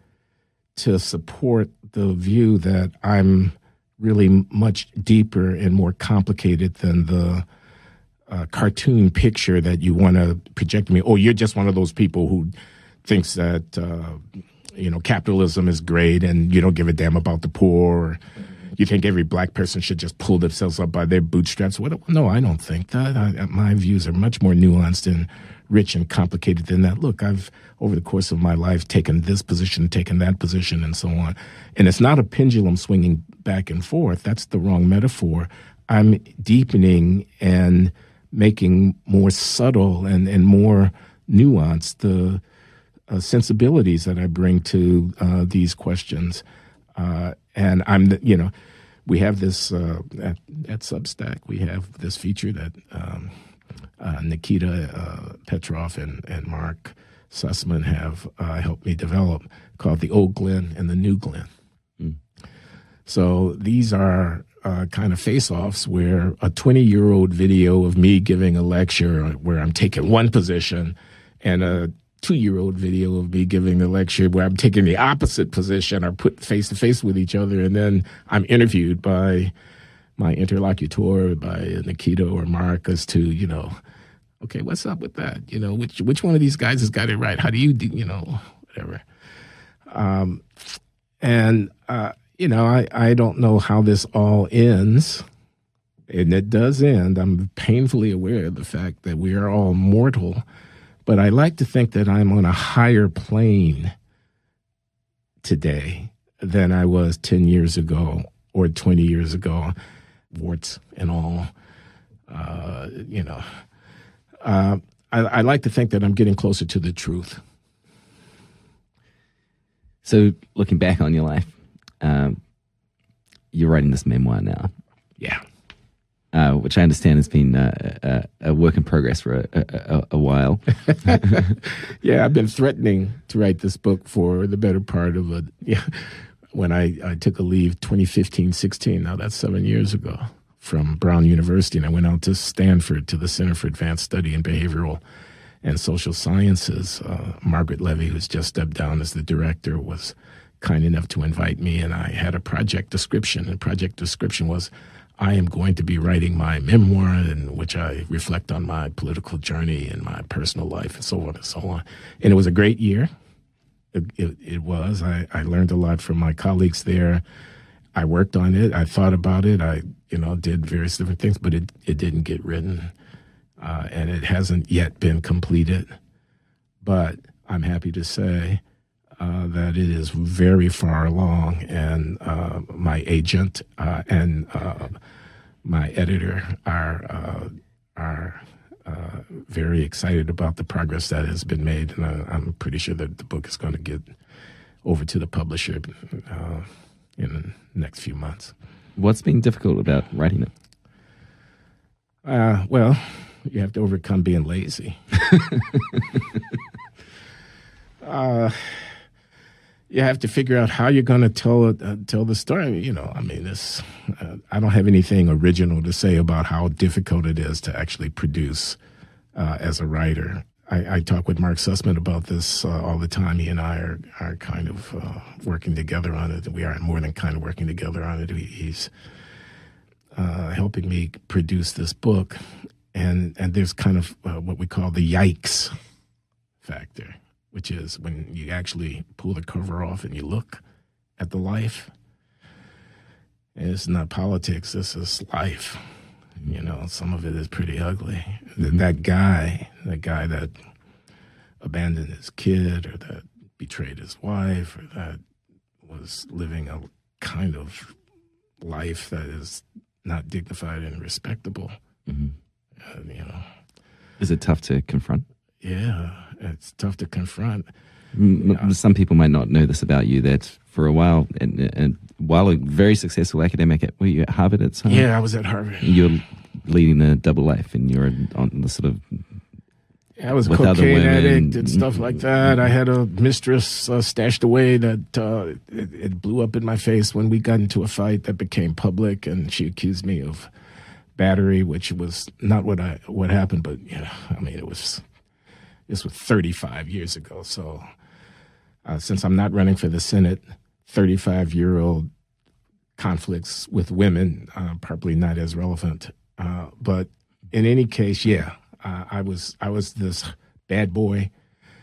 Speaker 3: to support the view that I'm really much deeper and more complicated than the uh, cartoon picture that you want to project me. Oh, you're just one of those people who thinks that uh, you know capitalism is great and you don't give a damn about the poor. You think every black person should just pull themselves up by their bootstraps? What? No, I don't think that. I, my views are much more nuanced and rich and complicated than that. Look, I've over the course of my life taken this position, taken that position, and so on. And it's not a pendulum swinging back and forth. That's the wrong metaphor. I'm deepening and making more subtle and, and more nuanced the uh, sensibilities that I bring to uh, these questions. Uh, and I'm, you know, we have this uh, at, at, Substack. We have this feature that um, uh, Nikita uh, Petrov and, and Mark Sussman have helped me develop called the Old Glenn and the New Glenn. Mm. So these are uh, kind of face offs where a 20 year old video of me giving a lecture where I'm taking one position and a two year old video of me giving a lecture where I'm taking the opposite position are put face to face with each other. And then I'm interviewed by my interlocutor, by Nikita or Mark, as to, you know, okay, what's up with that? You know, which which one of these guys has got it right? How do you, do, you know, whatever. Um, and uh, you know, I, I don't know how this all ends. And it does end. I'm painfully aware of the fact that we are all mortal. But I like to think that I'm on a higher plane today than I was 10 years ago or 20 years ago, warts and all. Uh, you know, uh, I, I like to think that I'm getting closer to the truth.
Speaker 2: So, looking back on your life, um, you're writing this memoir now.
Speaker 3: Yeah.
Speaker 2: Uh, which I understand has been uh, a, a, work in progress for a, a, a while.
Speaker 3: yeah, I've been threatening to write this book for the better part of a. Yeah, when I, I took a leave 2015 16, now that's seven years ago, from Brown University, and I went out to Stanford to the Center for Advanced Study in Behavioral and Social Sciences. Uh, Margaret Levi, who's just stepped down as the director, was kind enough to invite me, and I had a project description. And project description was, I am going to be writing my memoir in which I reflect on my political journey and my personal life and so on and so on. And it was a great year. It, it, it was. I, I learned a lot from my colleagues there. I worked on it. I thought about it. I, you know, did various different things, but it, it didn't get written. Uh, and it hasn't yet been completed. But I'm happy to say uh, that it is very far along, and uh, my agent uh, and uh, my editor are uh, are very excited about the progress that has been made, and I'm pretty sure that the book is going to get over to the publisher in the next few months.
Speaker 2: What's been difficult about writing it?
Speaker 3: well, you have to overcome being lazy. uh, you have to figure out how you're going to tell uh, tell the story. You know, I mean, this. Uh, I don't have anything original to say about how difficult it is to actually produce uh, as a writer. I, I, talk with Mark Sussman about this uh, all the time. He and I are are kind of uh, working together on it. We are more than kind of working together on it. he's uh, helping me produce this book, and and there's kind of what we call the yikes factor which is when you actually pull the cover off and you look at the life. It's not politics, this is life. You know, some of it is pretty ugly. Mm-hmm. That guy, that guy that abandoned his kid or that betrayed his wife or that was living a kind of life that is not dignified and respectable. Mm-hmm. Uh, you know,
Speaker 2: is it tough to confront?
Speaker 3: Yeah, it's tough to confront.
Speaker 2: Some people might not know this about you that for a while, and, and while a very successful academic, at, were you at Harvard at some?
Speaker 3: Yeah, I was at Harvard.
Speaker 2: You're leading a double life, and you're on the sort of.
Speaker 3: I was a cocaine addict and stuff like that. I had a mistress uh, stashed away that uh, it, it blew up in my face when we got into a fight that became public, and she accused me of battery, which was not what I what happened, but you know, I mean, it was this was 35 years ago. So uh, since I'm not running for the Senate, 35 year old conflicts with women uh, probably not as relevant. Uh, but in any case, yeah, I was I was this bad boy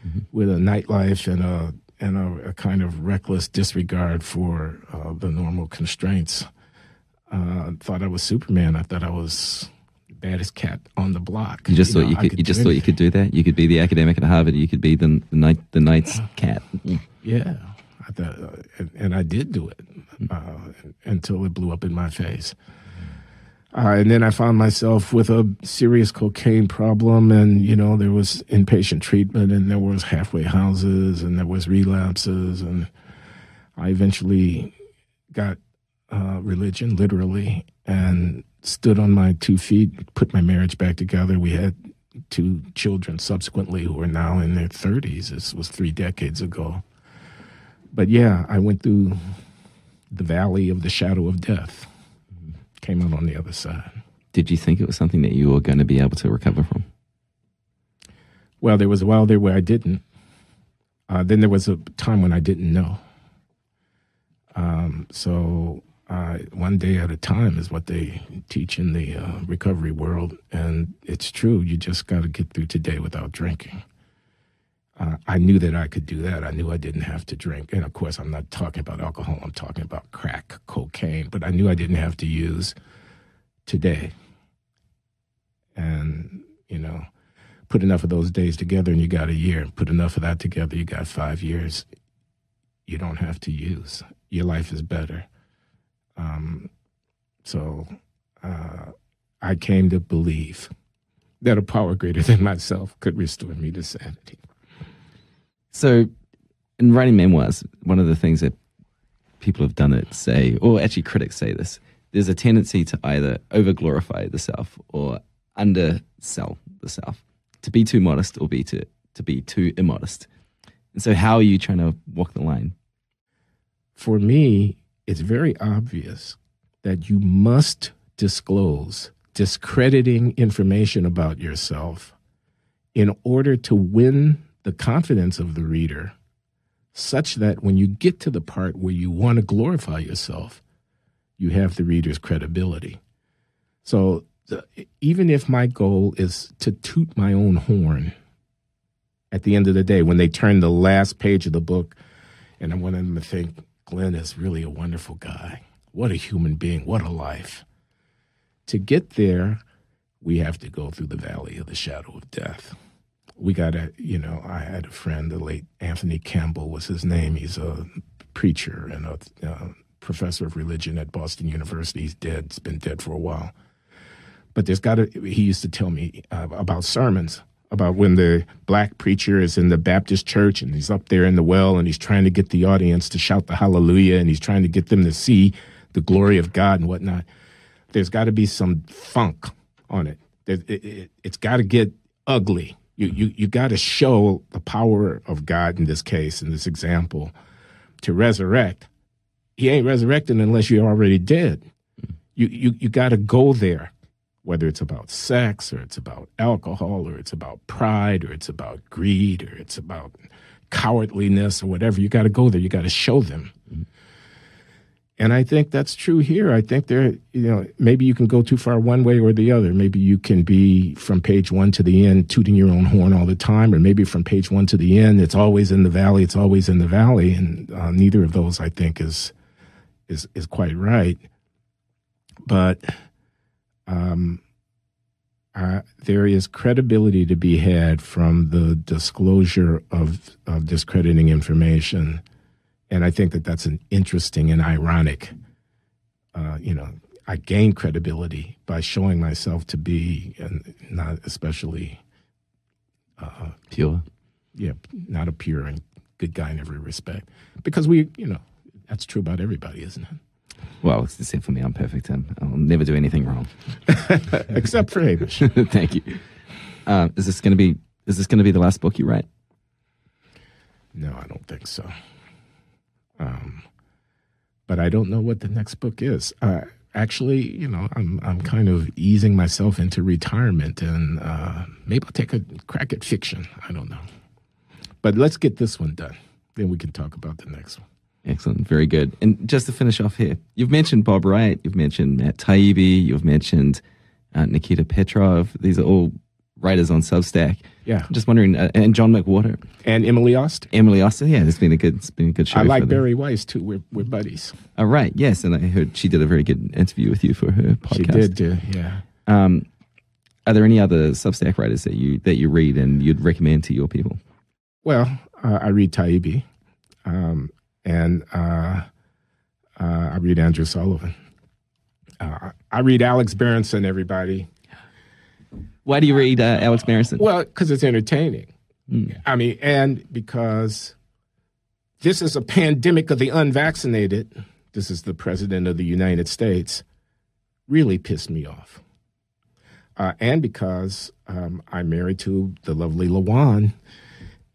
Speaker 3: mm-hmm. with a nightlife and a and a, a kind of reckless disregard for uh, the normal constraints. Uh, thought I was Superman. I thought I was baddest cat on the block.
Speaker 2: You just you thought know, you could, could. You just thought you could do that. You could be the academic at Harvard. You could be the the night the night's cat.
Speaker 3: Yeah, I thought, uh, and, and, I did do it uh, until it blew up in my face. Uh, and then I found myself with a serious cocaine problem, and you know there was inpatient treatment, and there was halfway houses, and there was relapses, and I eventually got uh, religion literally, and stood on my two feet, put my marriage back together. We had two children subsequently who are now in their 30s. This was three decades ago. But yeah, I went through the valley of the shadow of death. came out on the other side.
Speaker 2: Did you think it was something that you were going to be able to recover from?
Speaker 3: Well, there was a while there where I didn't. Uh, then there was a time when I didn't know. Um, so uh, one day at a time is what they teach in the uh, recovery world, and it's true. You just got to get through today without drinking. Uh, I knew that I could do that. I knew I didn't have to drink, and of course, I'm not talking about alcohol. I'm talking about crack, cocaine. But I knew I didn't have to use today, and you know put enough of those days together and you got a year. Put enough of that together, you got five years. You don't have to use. Your life is better. Um, so uh, I came to believe that a power greater than myself could restore me to sanity.
Speaker 2: So, in writing memoirs, one of the things that people have done it say, or actually critics say this, there's a tendency to either over glorify the self or undersell the self to be too modest or be to, to be too immodest. And so, how are you trying to walk the line?
Speaker 3: For me, it's very obvious that you must disclose discrediting information about yourself in order to win the confidence of the reader, such that when you get to the part where you want to glorify yourself, you have the reader's credibility. So even if my goal is to toot my own horn at the end of the day, when they turn the last page of the book, and I want them to think, Glenn is really a wonderful guy. What a human being. What a life. To get there, we have to go through the valley of the shadow of death. We got to, you know, I had a friend, the late Anthony Campbell was his name. He's a preacher and a uh, professor of religion at Boston University. He's dead, he's been dead for a while. But there's got to, he used to tell me uh, about sermons, about when the black preacher is in the Baptist church and he's up there in the well and he's trying to get the audience to shout the hallelujah and he's trying to get them to see the glory of God and whatnot. There's got to be some funk on it. it, it, it it's got to get ugly. You, you, you got to show the power of God in this case, in this example, to resurrect. He ain't resurrecting unless you're already dead. You, you, you got to go there whether it's about sex or it's about alcohol or it's about pride or it's about greed or it's about cowardliness or whatever. You got to go there. You got to show them. And I think that's true here. I think there, you know, maybe you can go too far one way or the other. Maybe you can be from page one to the end, tooting your own horn all the time, or maybe from page one to the end, it's always in the valley. It's always in the valley, and uh, neither of those, I think, is is is quite right. But um, uh, there is credibility to be had from the disclosure of, of discrediting information. And I think that that's an interesting and ironic, uh, you know, I gain credibility by showing myself to be and not especially
Speaker 2: uh, pure.
Speaker 3: Yeah, not a pure and good guy in every respect. Because we, you know, that's true about everybody, isn't it?
Speaker 2: Well, except for me, I'm perfect, Tim. I'll never do anything wrong,
Speaker 3: except for Hamish.
Speaker 2: Thank you. Uh, is this going to be? Is this going to be the last book you write?
Speaker 3: No, I don't think so. Um, but I don't know what the next book is. Uh, actually, you know, I'm I'm kind of easing myself into retirement, and uh, maybe I'll take a crack at fiction. I don't know. But let's get this one done. Then we can talk about the next one.
Speaker 2: Excellent, very good. And just to finish off here, you've mentioned Bob Wright, you've mentioned Matt Taibbi, you've mentioned uh, Nikita Petrov. These are all writers on Substack.
Speaker 3: Yeah,
Speaker 2: I'm just wondering, uh, and John McWhorter
Speaker 3: and Emily Oster.
Speaker 2: Emily Oster, yeah, it's been a good, it's been a good show. I
Speaker 3: like Bari Weiss too. We're we're buddies.
Speaker 2: All right, yes, and I heard she did a very good interview with you for her podcast. She
Speaker 3: did, do, yeah. Um,
Speaker 2: are there any other Substack writers that you that you read and you'd recommend to your people?
Speaker 3: Well, uh, I read Taibbi. Um, and uh, uh, I read Andrew Sullivan. Uh, I read Alex Berenson. Everybody.
Speaker 2: Why do you read uh, Alex Berenson?
Speaker 3: Well, because it's entertaining. Mm. I mean, and because this is a pandemic of the unvaccinated. This is the president of the United States. Really pissed me off. Uh, and because um, I'm married to the lovely Lawan,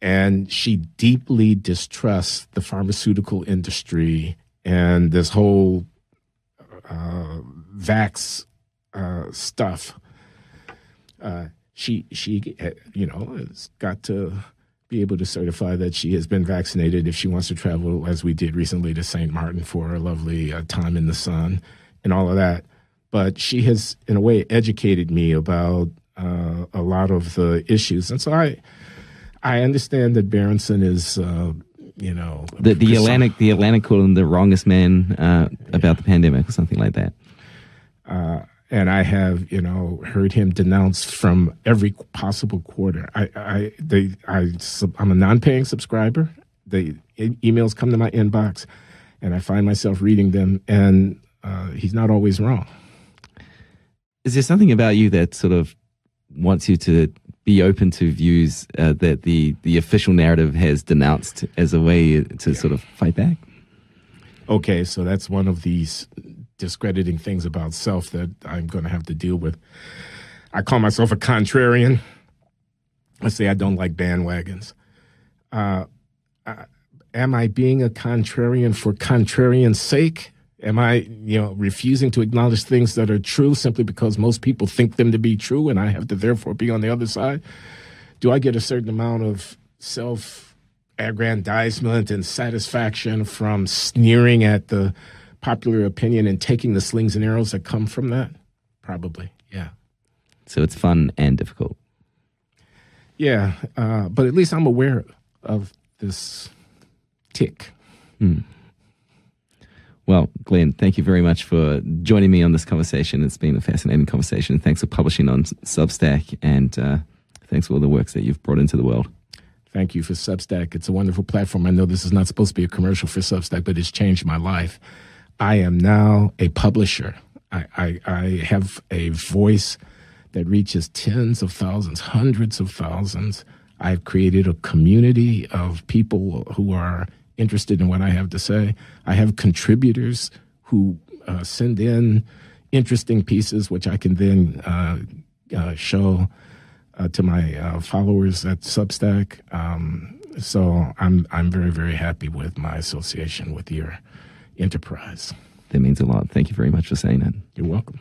Speaker 3: and she deeply distrusts the pharmaceutical industry and this whole uh, vax uh, stuff. Uh, she she you know has got to be able to certify that she has been vaccinated if she wants to travel, as we did recently to St. Martin for a lovely uh, time in the sun and all of that. But she has, in a way, educated me about uh, a lot of the issues, and so I I understand that Berenson is. Uh, you know,
Speaker 2: the the Atlantic the Atlantic called him the wrongest man uh, about the pandemic or something like that.
Speaker 3: Uh, and I have, you know, heard him denounced from every possible quarter. I, I, they, I, I'm a non-paying subscriber. The emails come to my inbox, and I find myself reading them, and uh, he's not always wrong.
Speaker 2: Is there something about you that sort of wants you to be open to views uh, that the the official narrative has denounced as a way to yeah. sort of fight back?
Speaker 3: Okay, so that's one of these discrediting things about self that I'm going to have to deal with. I call myself a contrarian. I say I don't like bandwagons. Uh, am I being a contrarian for contrarian's sake? Am I, you know, refusing to acknowledge things that are true simply because most people think them to be true and I have to therefore be on the other side? Do I get a certain amount of self aggrandizement and satisfaction from sneering at the popular opinion and taking the slings and arrows that come from that? Probably, yeah.
Speaker 2: So it's fun and difficult.
Speaker 3: Yeah, uh, but at least I'm aware of this tic.
Speaker 2: Hmm. Well, Glenn, thank you very much for joining me on this conversation. It's been a fascinating conversation. Thanks for publishing on Substack, and uh, thanks for all the works that you've brought into the world.
Speaker 3: Thank you for Substack. It's a wonderful platform. I know this is not supposed to be a commercial for Substack, but it's changed my life. I am now a publisher. I, I, I have a voice that reaches tens of thousands, hundreds of thousands. I've created a community of people who are interested in what I have to say. I have contributors who uh, send in interesting pieces, which I can then uh, uh, show uh, to my uh, followers at Substack. Um, so I'm I'm very very happy with my association with your enterprise.
Speaker 2: That means a lot. Thank you very much for saying that.
Speaker 3: You're welcome.